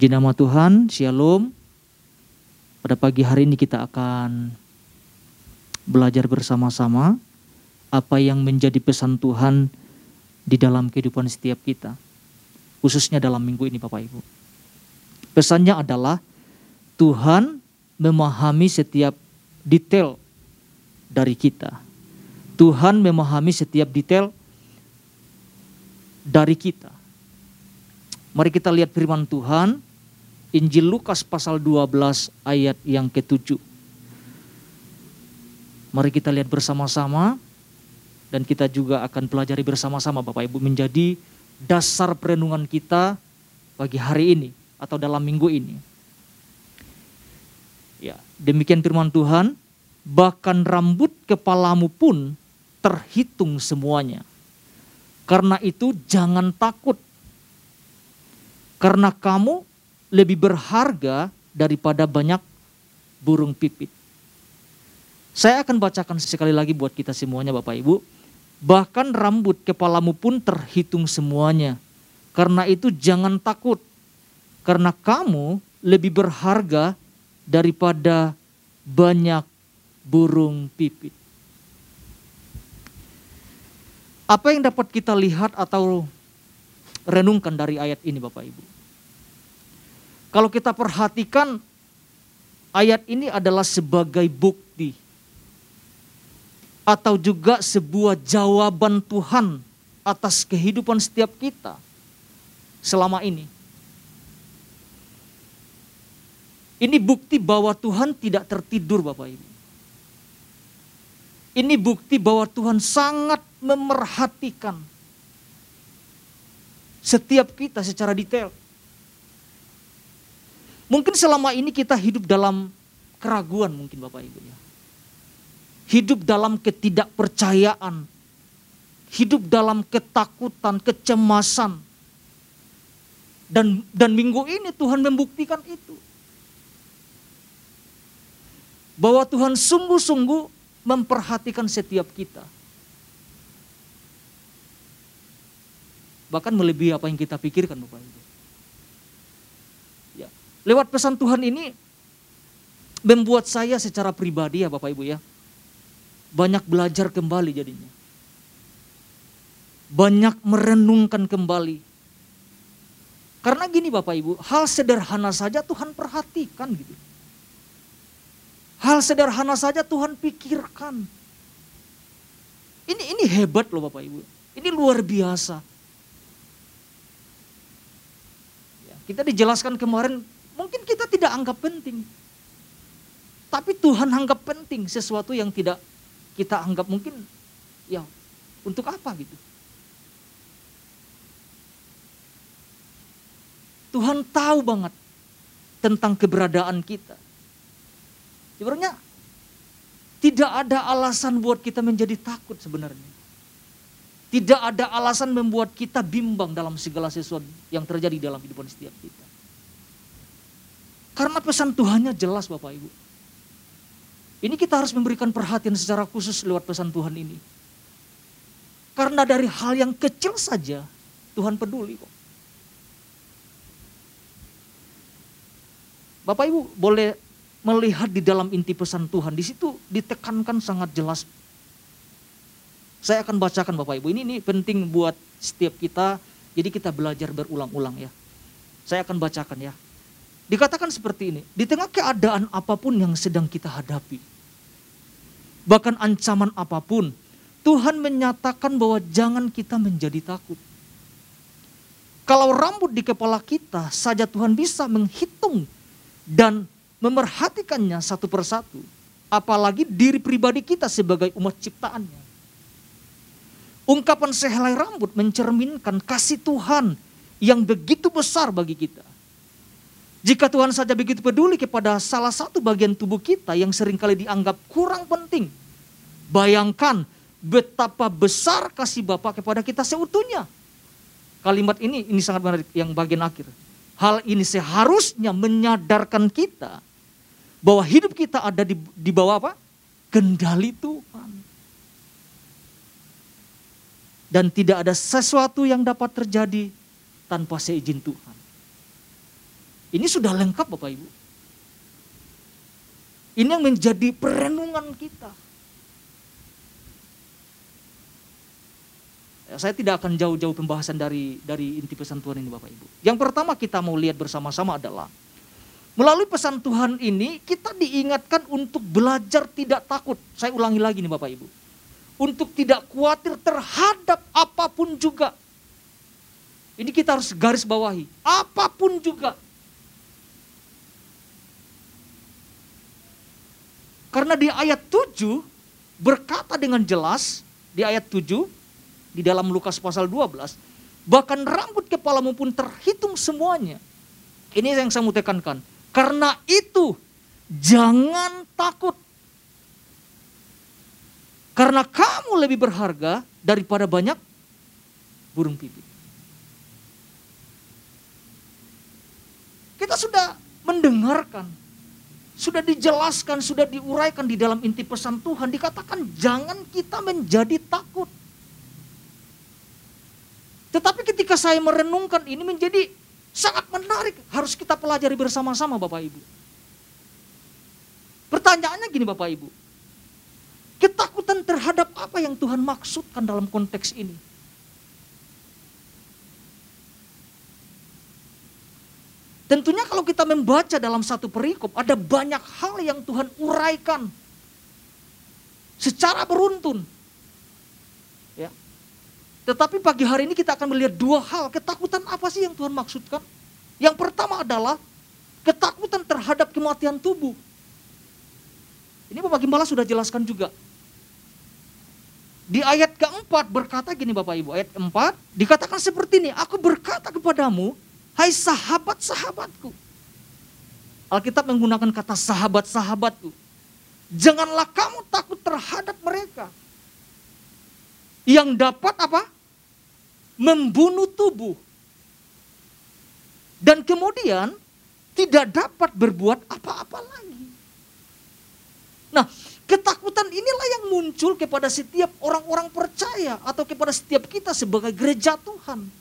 Puji nama Tuhan, Shalom. Pada pagi hari ini kita akan belajar bersama-sama apa yang menjadi pesan Tuhan di dalam kehidupan setiap kita. Khususnya dalam minggu ini Bapak Ibu. Pesannya adalah Tuhan memahami setiap detail dari kita. Tuhan memahami setiap detail dari kita. Mari kita lihat firman Tuhan, Injil Lukas pasal 12 ayat yang ketujuh. Mari kita lihat bersama-sama dan kita juga akan pelajari bersama-sama Bapak Ibu menjadi dasar perenungan kita bagi hari ini atau dalam minggu ini. Ya, demikian firman Tuhan, bahkan rambut kepalamu pun terhitung semuanya. Karena itu jangan takut karena kamu lebih berharga daripada banyak burung pipit. Saya akan bacakan sekali lagi buat kita semuanya Bapak Ibu. Bahkan rambut kepalamu pun terhitung semuanya. Karena itu jangan takut. Karena kamu lebih berharga daripada banyak burung pipit. Apa yang dapat kita lihat atau renungkan dari ayat ini Bapak Ibu? Kalau kita perhatikan ayat ini adalah sebagai bukti atau juga sebuah jawaban Tuhan atas kehidupan setiap kita selama ini. Ini bukti bahwa Tuhan tidak tertidur Bapak Ibu. Ini bukti bahwa Tuhan sangat memerhatikan setiap kita secara detail. Mungkin selama ini kita hidup dalam keraguan mungkin Bapak Ibu ya. Hidup dalam ketidakpercayaan. Hidup dalam ketakutan, kecemasan. Dan dan minggu ini Tuhan membuktikan itu. Bahwa Tuhan sungguh-sungguh memperhatikan setiap kita. Bahkan melebihi apa yang kita pikirkan Bapak Ibu. Lewat pesan Tuhan ini membuat saya secara pribadi ya Bapak Ibu ya. Banyak belajar kembali jadinya. Banyak merenungkan kembali. Karena gini Bapak Ibu, hal sederhana saja Tuhan perhatikan gitu. Hal sederhana saja Tuhan pikirkan. Ini ini hebat loh Bapak Ibu. Ini luar biasa. Ya, kita dijelaskan kemarin Mungkin kita tidak anggap penting. Tapi Tuhan anggap penting sesuatu yang tidak kita anggap mungkin ya untuk apa gitu. Tuhan tahu banget tentang keberadaan kita. Sebenarnya tidak ada alasan buat kita menjadi takut sebenarnya. Tidak ada alasan membuat kita bimbang dalam segala sesuatu yang terjadi dalam kehidupan setiap kita. Karena pesan Tuhannya jelas Bapak Ibu. Ini kita harus memberikan perhatian secara khusus lewat pesan Tuhan ini. Karena dari hal yang kecil saja Tuhan peduli kok. Bapak Ibu boleh melihat di dalam inti pesan Tuhan. Di situ ditekankan sangat jelas. Saya akan bacakan Bapak Ibu. Ini, ini penting buat setiap kita. Jadi kita belajar berulang-ulang ya. Saya akan bacakan ya. Dikatakan seperti ini, di tengah keadaan apa pun yang sedang kita hadapi, bahkan ancaman apa pun, Tuhan menyatakan bahwa jangan kita menjadi takut. Kalau rambut di kepala kita saja Tuhan bisa menghitung dan memerhatikannya satu persatu, apalagi diri pribadi kita sebagai umat ciptaannya. Ungkapan sehelai rambut mencerminkan kasih Tuhan yang begitu besar bagi kita. Jika Tuhan saja begitu peduli kepada salah satu bagian tubuh kita yang sering kali dianggap kurang penting. Bayangkan betapa besar kasih Bapak kepada kita seutuhnya. Kalimat ini ini sangat menarik yang bagian akhir. Hal ini seharusnya menyadarkan kita bahwa hidup kita ada di, di bawah apa? Kendali Tuhan. Dan tidak ada sesuatu yang dapat terjadi tanpa seizin Tuhan. Ini sudah lengkap Bapak Ibu. Ini yang menjadi perenungan kita. Ya, saya tidak akan jauh-jauh pembahasan dari dari inti pesan Tuhan ini Bapak Ibu. Yang pertama kita mau lihat bersama-sama adalah melalui pesan Tuhan ini kita diingatkan untuk belajar tidak takut. Saya ulangi lagi nih Bapak Ibu. Untuk tidak khawatir terhadap apa pun juga. Ini kita harus garis bawahi. Apa pun juga. Karena di ayat 7 berkata dengan jelas di ayat 7 di dalam Lukas pasal 12, bahkan rambut kepalamu pun terhitung semuanya. Ini yang saya mau tekankan. Karena itu jangan takut. Karena kamu lebih berharga daripada banyak burung pipit. Kita sudah mendengarkan, sudah dijelaskan, sudah diuraikan di dalam inti pesan Tuhan. Dikatakan jangan kita menjadi takut. Tetapi ketika saya merenungkan ini menjadi sangat menarik. Harus kita pelajari bersama-sama Bapak Ibu. Pertanyaannya gini Bapak Ibu. Ketakutan terhadap apa yang Tuhan maksudkan dalam konteks ini? Tentunya kalau kita membaca dalam satu perikop ada banyak hal yang Tuhan uraikan secara beruntun. Tetapi pagi hari ini kita akan melihat dua hal. Ketakutan apa sih yang Tuhan maksudkan? Yang pertama adalah ketakutan terhadap kematian tubuh. Ini Bapak Gimbala sudah jelaskan juga. Di ayat keempat berkata gini Bapak Ibu, ayat keempat dikatakan seperti ini, aku berkata kepadamu, hai sahabat-sahabatku. Alkitab menggunakan kata sahabat-sahabatku. Janganlah kamu takut terhadap mereka. Yang dapat apa? membunuh tubuh. Dan kemudian tidak dapat berbuat apa-apa lagi. Nah, ketakutan inilah yang muncul kepada setiap orang-orang percaya atau kepada setiap kita sebagai gereja Tuhan.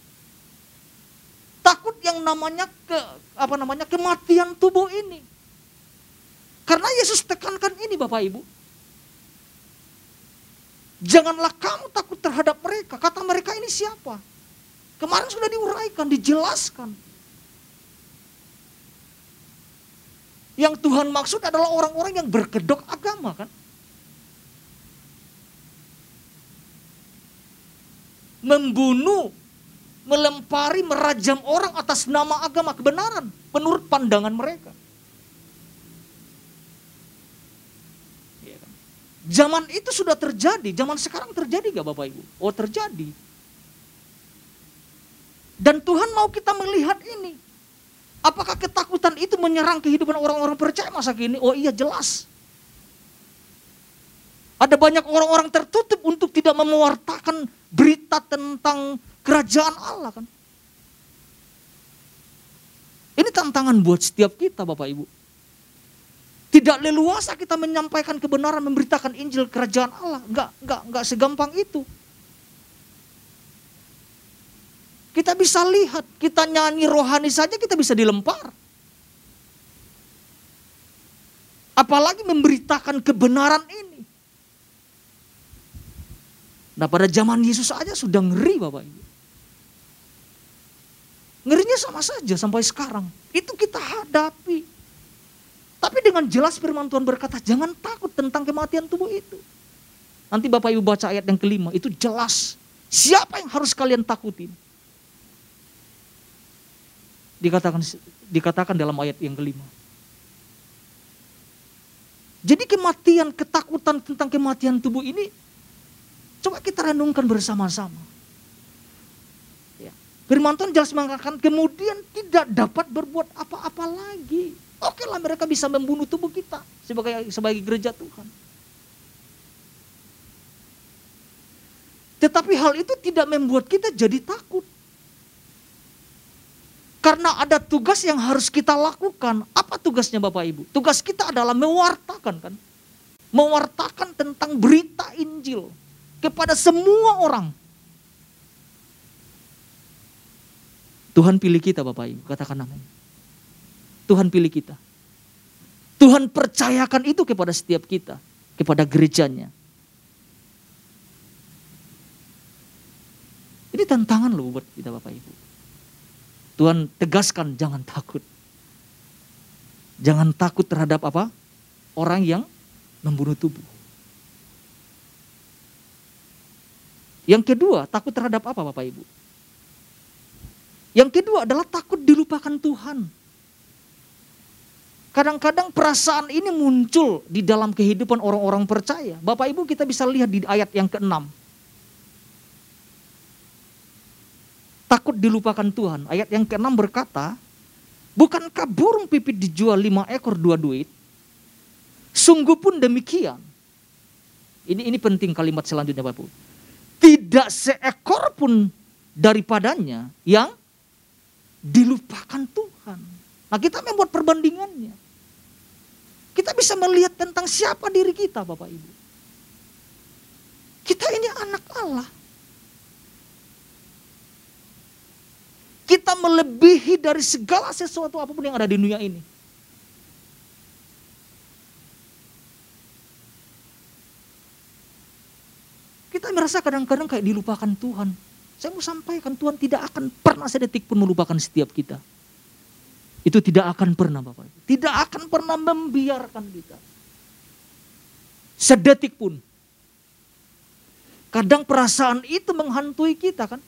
Yang namanya ke apa namanya kematian tubuh ini. Karena Yesus tekankan ini Bapak Ibu. Janganlah kamu takut terhadap mereka. Kata mereka ini siapa? Kemarin sudah diuraikan, dijelaskan. Yang Tuhan maksud adalah orang-orang yang berkedok agama kan. Membunuh, melempari, merajam orang atas nama agama kebenaran. Menurut pandangan mereka. Zaman itu sudah terjadi, zaman sekarang terjadi gak Bapak Ibu? Oh terjadi. Dan Tuhan mau kita melihat ini. Apakah ketakutan itu menyerang kehidupan orang-orang percaya masa kini? Oh iya jelas. Ada banyak orang-orang tertutup untuk tidak mewartakan berita tentang kerajaan Allah kan. Ini tantangan buat setiap kita Bapak Ibu. Tidak leluasa kita menyampaikan kebenaran, memberitakan Injil kerajaan Allah. Enggak, enggak, enggak segampang itu. Kita bisa lihat, kita nyanyi rohani saja kita bisa dilempar. Apalagi memberitakan kebenaran ini. Nah pada zaman Yesus saja sudah ngeri Bapak Ibu. Ngerinya sama saja sampai sekarang. Itu kita hadapi. Tapi dengan jelas firman Tuhan berkata, jangan takut tentang kematian tubuh itu. Nanti Bapak Ibu baca ayat yang kelima, itu jelas. Siapa yang harus kalian takutin? Dikatakan dikatakan dalam ayat yang kelima. Jadi kematian, ketakutan tentang kematian tubuh ini, coba kita renungkan bersama-sama. Firman Tuhan jelas mengatakan kemudian tidak dapat berbuat apa-apa lagi. Oke lah mereka bisa membunuh tubuh kita sebagai sebagai gereja Tuhan. Tetapi hal itu tidak membuat kita jadi takut. Karena ada tugas yang harus kita lakukan. Apa tugasnya Bapak Ibu? Tugas kita adalah mewartakan kan. Mewartakan tentang berita Injil kepada semua orang. Tuhan pilih kita Bapak Ibu, katakan amin. Tuhan pilih kita. Tuhan percayakan itu kepada setiap kita, kepada gerejanya. Ini tantangan loh buat kita Bapak Ibu. Tuhan tegaskan jangan takut. Jangan takut terhadap apa? Orang yang membunuh tubuh. Yang kedua, takut terhadap apa Bapak Ibu? Yang kedua adalah takut dilupakan Tuhan. Kadang-kadang perasaan ini muncul di dalam kehidupan orang-orang percaya. Bapak Ibu kita bisa lihat di ayat yang keenam. Takut dilupakan Tuhan. Ayat yang keenam berkata, Bukankah burung pipit dijual lima ekor dua duit? Sungguh pun demikian. Ini ini penting kalimat selanjutnya Bapak. Tidak seekor pun daripadanya yang dilupakan Tuhan. Nah kita membuat perbandingannya. Kita bisa melihat tentang siapa diri kita Bapak Ibu. Kita ini anak Allah. Kita melebihi dari segala sesuatu apa pun yang ada di dunia ini. Kita merasa kadang-kadang kayak dilupakan Tuhan. Saya mau sampaikan Tuhan tidak akan pernah sedetik pun melupakan setiap kita. Itu tidak akan pernah Bapak. Tidak akan pernah membiarkan kita. Sedetik pun. Kadang perasaan itu menghantui kita kan.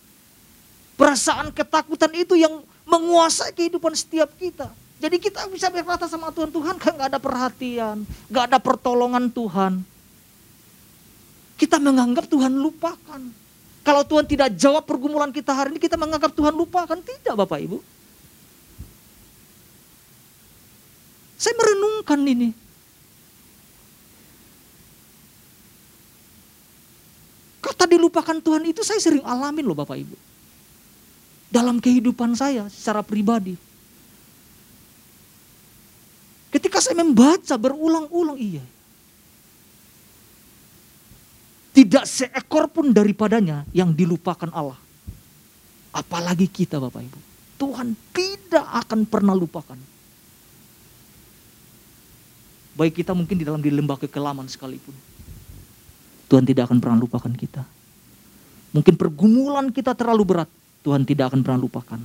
Perasaan ketakutan itu yang menguasai kehidupan setiap kita. Jadi kita bisa berkata sama Tuhan, Tuhan kan gak ada perhatian, gak ada pertolongan Tuhan. Kita menganggap Tuhan lupakan. Kalau Tuhan tidak jawab pergumulan kita hari ini, kita menganggap Tuhan lupakan. Tidak Bapak Ibu. Saya merenungkan ini. Kata dilupakan Tuhan itu saya sering alamin loh Bapak Ibu. Dalam kehidupan saya secara pribadi. Ketika saya membaca berulang-ulang iya. Tidak seekor pun daripadanya yang dilupakan Allah. Apalagi kita Bapak Ibu. Tuhan tidak akan pernah lupakan. Baik kita mungkin di dalam di lembah kekelaman sekalipun. Tuhan tidak akan pernah lupakan kita. Mungkin pergumulan kita terlalu berat. Tuhan tidak akan pernah lupakan.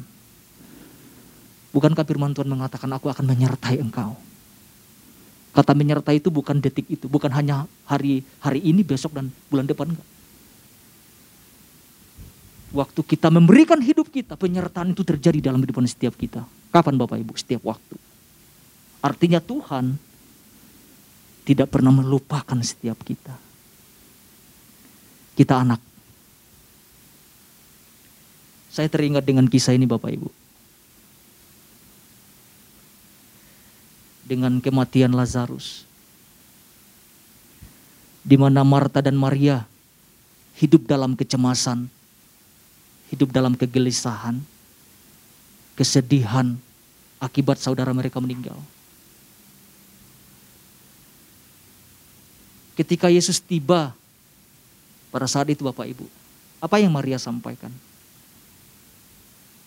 Bukankah firman Tuhan mengatakan aku akan menyertai engkau. Kata menyertai itu bukan detik itu, bukan hanya hari hari ini, besok dan bulan depan enggak. Waktu kita memberikan hidup kita, penyertaan itu terjadi dalam kehidupan setiap kita. Kapan Bapak Ibu? Setiap waktu. Artinya Tuhan tidak pernah melupakan setiap kita. Kita anak. Saya teringat dengan kisah ini Bapak Ibu. Dengan kematian Lazarus. Di mana Marta dan Maria hidup dalam kecemasan, hidup dalam kegelisahan, kesedihan akibat saudara mereka meninggal. Ketika Yesus tiba pada saat itu Bapak Ibu, apa yang Maria sampaikan?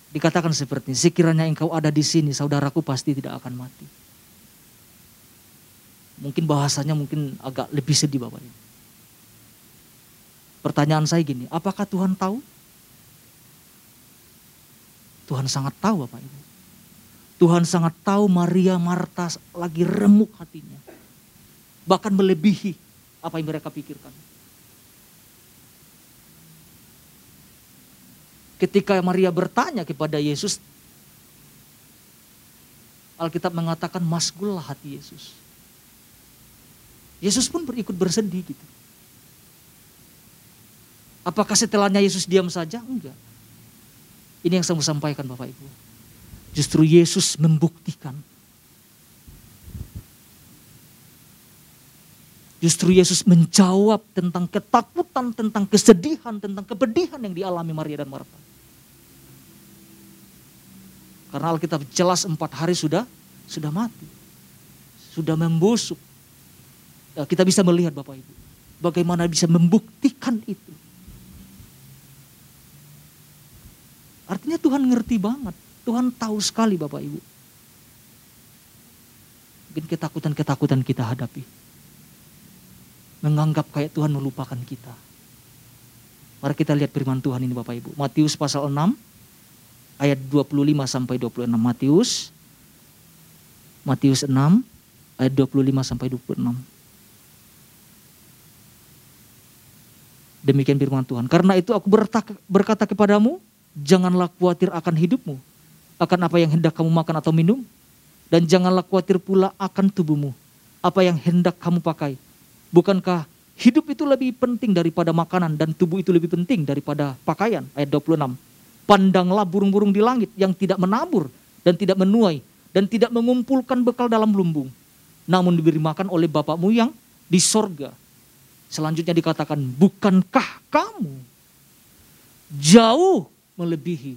Dikatakan seperti ini, sekiranya engkau ada di sini, saudaraku pasti tidak akan mati. Mungkin bahasanya mungkin agak lebih sedih Bapak. Pertanyaan saya gini, apakah Tuhan tahu? Tuhan sangat tahu Bapak Ibu. Tuhan sangat tahu Maria Marta lagi remuk hatinya. Bahkan melebihi apa yang mereka pikirkan. Ketika Maria bertanya kepada Yesus, Alkitab mengatakan masgullah hati Yesus. Yesus pun berikut bersedih gitu. Apakah setelahnya Yesus diam saja? Enggak. Ini yang saya mau sampaikan Bapak Ibu. Justru Yesus membuktikan Justru Yesus menjawab tentang ketakutan, tentang kesedihan, tentang kepedihan yang dialami Maria dan Marta. Karena Alkitab jelas empat hari sudah sudah mati. Sudah membusuk. Ya, kita bisa melihat Bapak Ibu. Bagaimana bisa membuktikan itu. Artinya Tuhan ngerti banget. Tuhan tahu sekali Bapak Ibu. Mungkin ketakutan-ketakutan kita hadapi. Menganggap kayak Tuhan melupakan kita. Mari kita lihat firman Tuhan ini Bapak Ibu. Matius pasal 6 ayat 25 sampai 26. Matius Matius 6 ayat 25 sampai 26. Demikian firman Tuhan. Karena itu aku berkata kepadamu, janganlah khawatir akan hidupmu, akan apa yang hendak kamu makan atau minum, dan janganlah khawatir pula akan tubuhmu, apa yang hendak kamu pakai. Bukankah hidup itu lebih penting daripada makanan dan tubuh itu lebih penting daripada pakaian? Ayat 26. Pandanglah burung-burung di langit yang tidak menabur dan tidak menuai dan tidak mengumpulkan bekal dalam lumbung. Namun diberi makan oleh Bapakmu yang di sorga Selanjutnya dikatakan, bukankah kamu jauh melebihi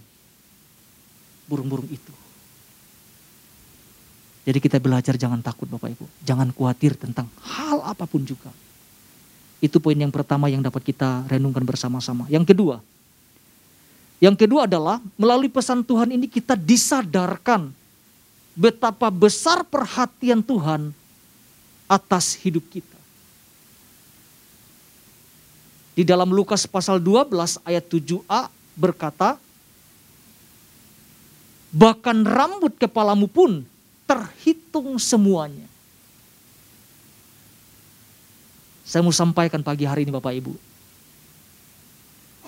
burung-burung itu? Jadi kita belajar jangan takut Bapak Ibu. Jangan khawatir tentang hal apa pun juga. Itu poin yang pertama yang dapat kita renungkan bersama-sama. Yang kedua, yang kedua adalah melalui pesan Tuhan ini kita disadarkan betapa besar perhatian Tuhan atas hidup kita. Di dalam Lukas pasal 12 ayat 7a berkata, bahkan rambut kepalamu pun terhitung semuanya. Saya mau sampaikan pagi hari ini Bapak Ibu.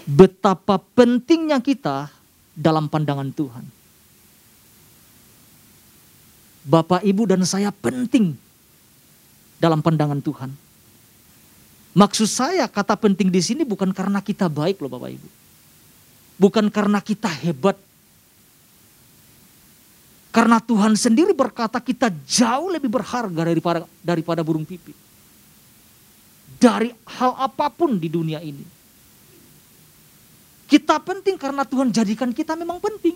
Betapa pentingnya kita dalam pandangan Tuhan. Bapak, Ibu, dan saya penting dalam pandangan Tuhan. Maksud saya kata penting di sini bukan karena kita baik loh Bapak Ibu. Bukan karena kita hebat. Karena Tuhan sendiri berkata kita jauh lebih berharga daripada daripada burung pipit. Dari hal apa pun di dunia ini. Kita penting karena Tuhan jadikan kita memang penting.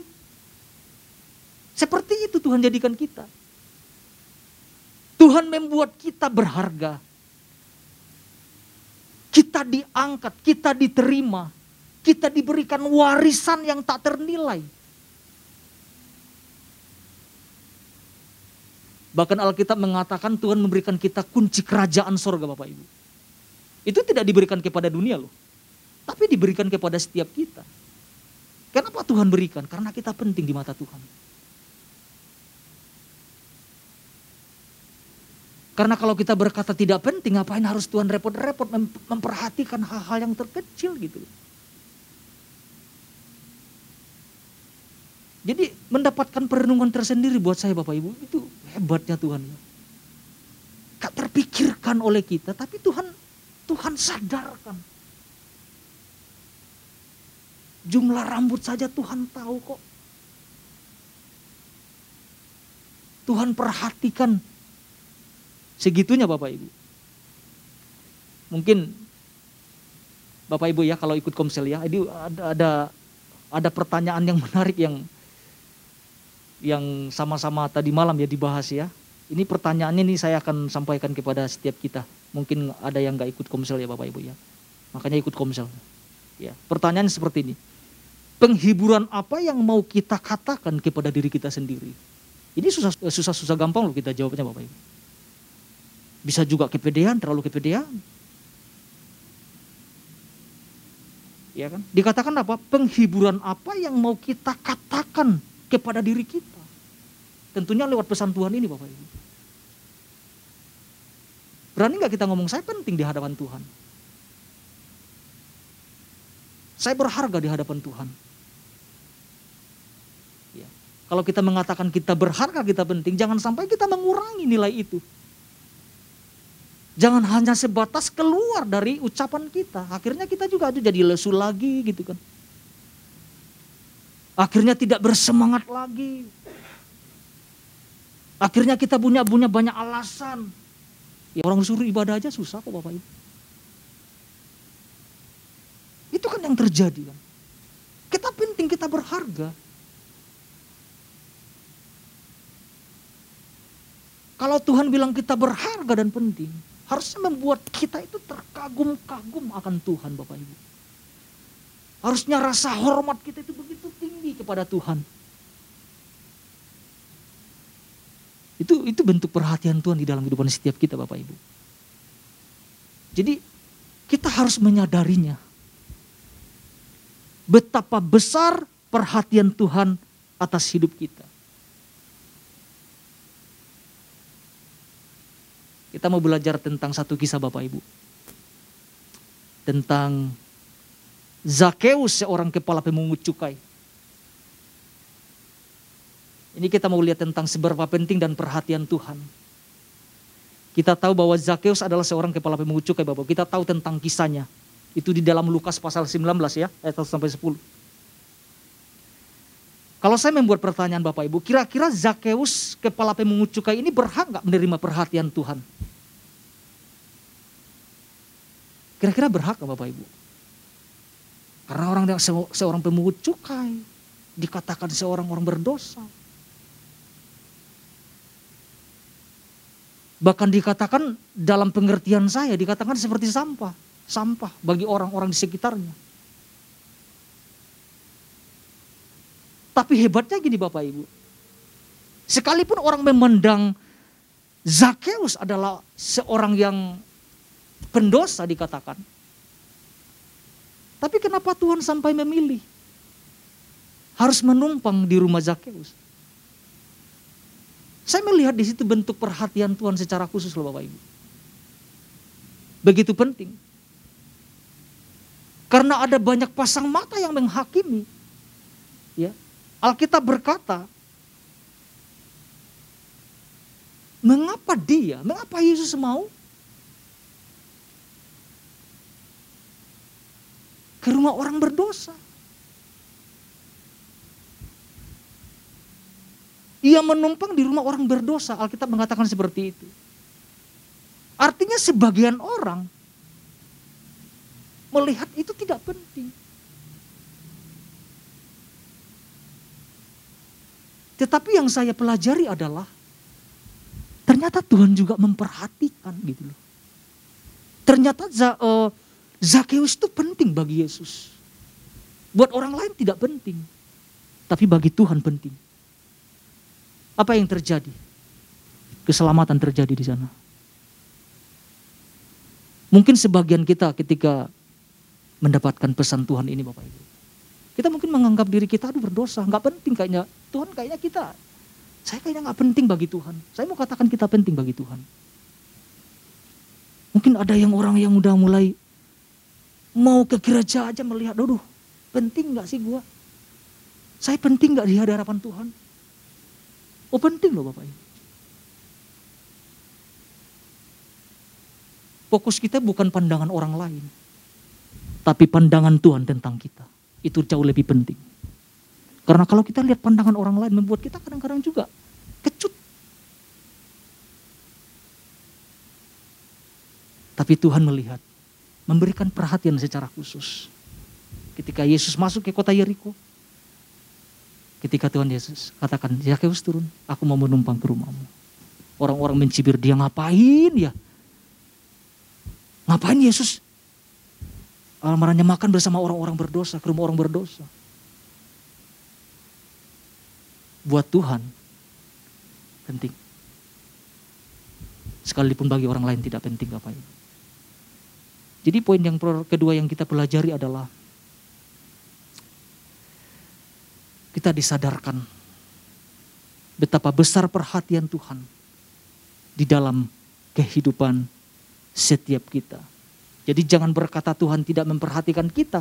Seperti itu Tuhan jadikan kita. Tuhan membuat kita berharga kita diangkat, kita diterima, kita diberikan warisan yang tak ternilai. Bahkan Alkitab mengatakan Tuhan memberikan kita kunci kerajaan sorga Bapak Ibu. Itu tidak diberikan kepada dunia loh. Tapi diberikan kepada setiap kita. Kenapa Tuhan berikan? Karena kita penting di mata Tuhan. Karena kalau kita berkata tidak penting, ngapain harus Tuhan repot-repot memperhatikan hal-hal yang terkecil gitu. Jadi mendapatkan perenungan tersendiri buat saya Bapak Ibu, itu hebatnya Tuhan. Gak terpikirkan oleh kita, tapi Tuhan Tuhan sadarkan. Jumlah rambut saja Tuhan tahu kok. Tuhan perhatikan Segitunya Bapak Ibu. Mungkin Bapak Ibu ya kalau ikut komsel ya, ini ada ada ada pertanyaan yang menarik yang yang sama-sama tadi malam ya dibahas ya. Ini pertanyaannya ini saya akan sampaikan kepada setiap kita. Mungkin ada yang nggak ikut komsel ya Bapak Ibu ya. Makanya ikut komsel. Ya, pertanyaan seperti ini. Penghiburan apa yang mau kita katakan kepada diri kita sendiri? Ini susah susah susah gampang loh kita jawabnya Bapak Ibu. Bisa juga kepedean, terlalu kepedean. Ya kan? Dikatakan apa? Penghiburan apa yang mau kita katakan kepada diri kita? Tentunya lewat pesan Tuhan ini Bapak Ibu. Berani nggak kita ngomong saya penting di hadapan Tuhan? Saya berharga di hadapan Tuhan. Ya. Kalau kita mengatakan kita berharga, kita penting, jangan sampai kita mengurangi nilai itu. Jangan hanya sebatas keluar dari ucapan kita. Akhirnya kita juga itu jadi lesu lagi gitu kan. Akhirnya tidak bersemangat lagi. Akhirnya kita punya punya banyak alasan. Ya orang suruh ibadah aja susah kok Bapak Ibu. Itu kan yang terjadi kan. Kita penting, kita berharga. Kalau Tuhan bilang kita berharga dan penting, harusnya membuat kita itu terkagum-kagum akan Tuhan Bapak Ibu. Harusnya rasa hormat kita itu begitu tinggi kepada Tuhan. Itu itu bentuk perhatian Tuhan di dalam kehidupan setiap kita Bapak Ibu. Jadi kita harus menyadarinya. Betapa besar perhatian Tuhan atas hidup kita. Kita mau belajar tentang satu kisah Bapak Ibu. Tentang Zakeus seorang kepala pemungut cukai. Ini kita mau lihat tentang seberapa penting dan perhatian Tuhan. Kita tahu bahwa Zakeus adalah seorang kepala pemungut cukai Bapak. Kita tahu tentang kisahnya. Itu di dalam Lukas pasal 19 ya, ayat 1 sampai 10. Kalau saya membuat pertanyaan Bapak Ibu, kira-kira Zakeus kepala pemungut cukai ini berhak nggak menerima perhatian Tuhan? Kira-kira berhak nggak Bapak Ibu? Karena orang yang seorang pemungut cukai dikatakan seorang orang berdosa. Bahkan dikatakan dalam pengertian saya dikatakan seperti sampah, sampah bagi orang-orang di sekitarnya. Tapi hebatnya gini Bapak Ibu. Sekalipun orang memandang Zakeus adalah seorang yang pendosa dikatakan. Tapi kenapa Tuhan sampai memilih? Harus menumpang di rumah Zakeus. Saya melihat di situ bentuk perhatian Tuhan secara khusus loh Bapak Ibu. Begitu penting. Karena ada banyak pasang mata yang menghakimi. Alkitab berkata, mengapa dia, mengapa Yesus mau ke rumah orang berdosa? Ia menumpang di rumah orang berdosa. Alkitab mengatakan seperti itu. Artinya sebagian orang melihat itu tidak penting. Tetapi yang saya pelajari adalah ternyata Tuhan juga memperhatikan gitu loh. Ternyata uh, Zakeus itu penting bagi Yesus. Buat orang lain tidak penting. Tapi bagi Tuhan penting. Apa yang terjadi? Keselamatan terjadi di sana. Mungkin sebagian kita ketika mendapatkan pesan Tuhan ini Bapak Ibu. Kita mungkin menganggap diri kita aduh berdosa, nggak penting kayaknya. Tuhan kayaknya kita, saya kayaknya nggak penting bagi Tuhan. Saya mau katakan kita penting bagi Tuhan. Mungkin ada yang orang yang udah mulai mau ke gereja aja melihat, aduh penting nggak sih gua? Saya penting nggak di hadapan Tuhan? Oh penting loh Bapak Ibu. Fokus kita bukan pandangan orang lain. Tapi pandangan Tuhan tentang kita. Itu jauh lebih penting. Karena kalau kita lihat pandangan orang lain membuat kita kadang-kadang juga kecut. Tapi Tuhan melihat, memberikan perhatian secara khusus. Ketika Yesus masuk ke kota Yeriko, Ketika Tuhan Yesus katakan, Zakheus turun, aku mau menumpang ke rumahmu. Orang-orang mencibir dia, ngapain ya? Ngapain Yesus? Almaranya makan bersama orang-orang berdosa, ke rumah orang berdosa. Buat Tuhan, penting. Sekalipun bagi orang lain tidak penting apa itu. Jadi poin yang kedua yang kita pelajari adalah kita disadarkan betapa besar perhatian Tuhan di dalam kehidupan setiap kita. Jadi jangan berkata Tuhan tidak memperhatikan kita.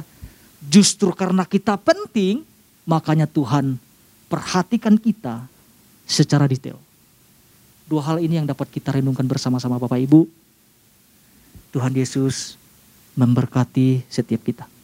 Justru karena kita penting, makanya Tuhan perhatikan kita secara detail. Dua hal ini yang dapat kita renungkan bersama-sama Bapak Ibu. Tuhan Yesus memberkati setiap kita.